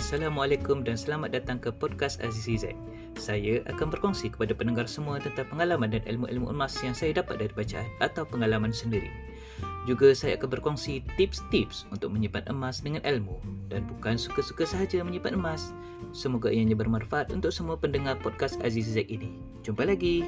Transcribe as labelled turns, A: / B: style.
A: Assalamualaikum dan selamat datang ke podcast Azizi Z. Saya akan berkongsi kepada pendengar semua tentang pengalaman dan ilmu-ilmu emas yang saya dapat dari bacaan atau pengalaman sendiri. Juga saya akan berkongsi tips-tips untuk menyimpan emas dengan ilmu dan bukan suka-suka sahaja menyimpan emas. Semoga ianya bermanfaat untuk semua pendengar podcast Azizi Z ini. Jumpa lagi.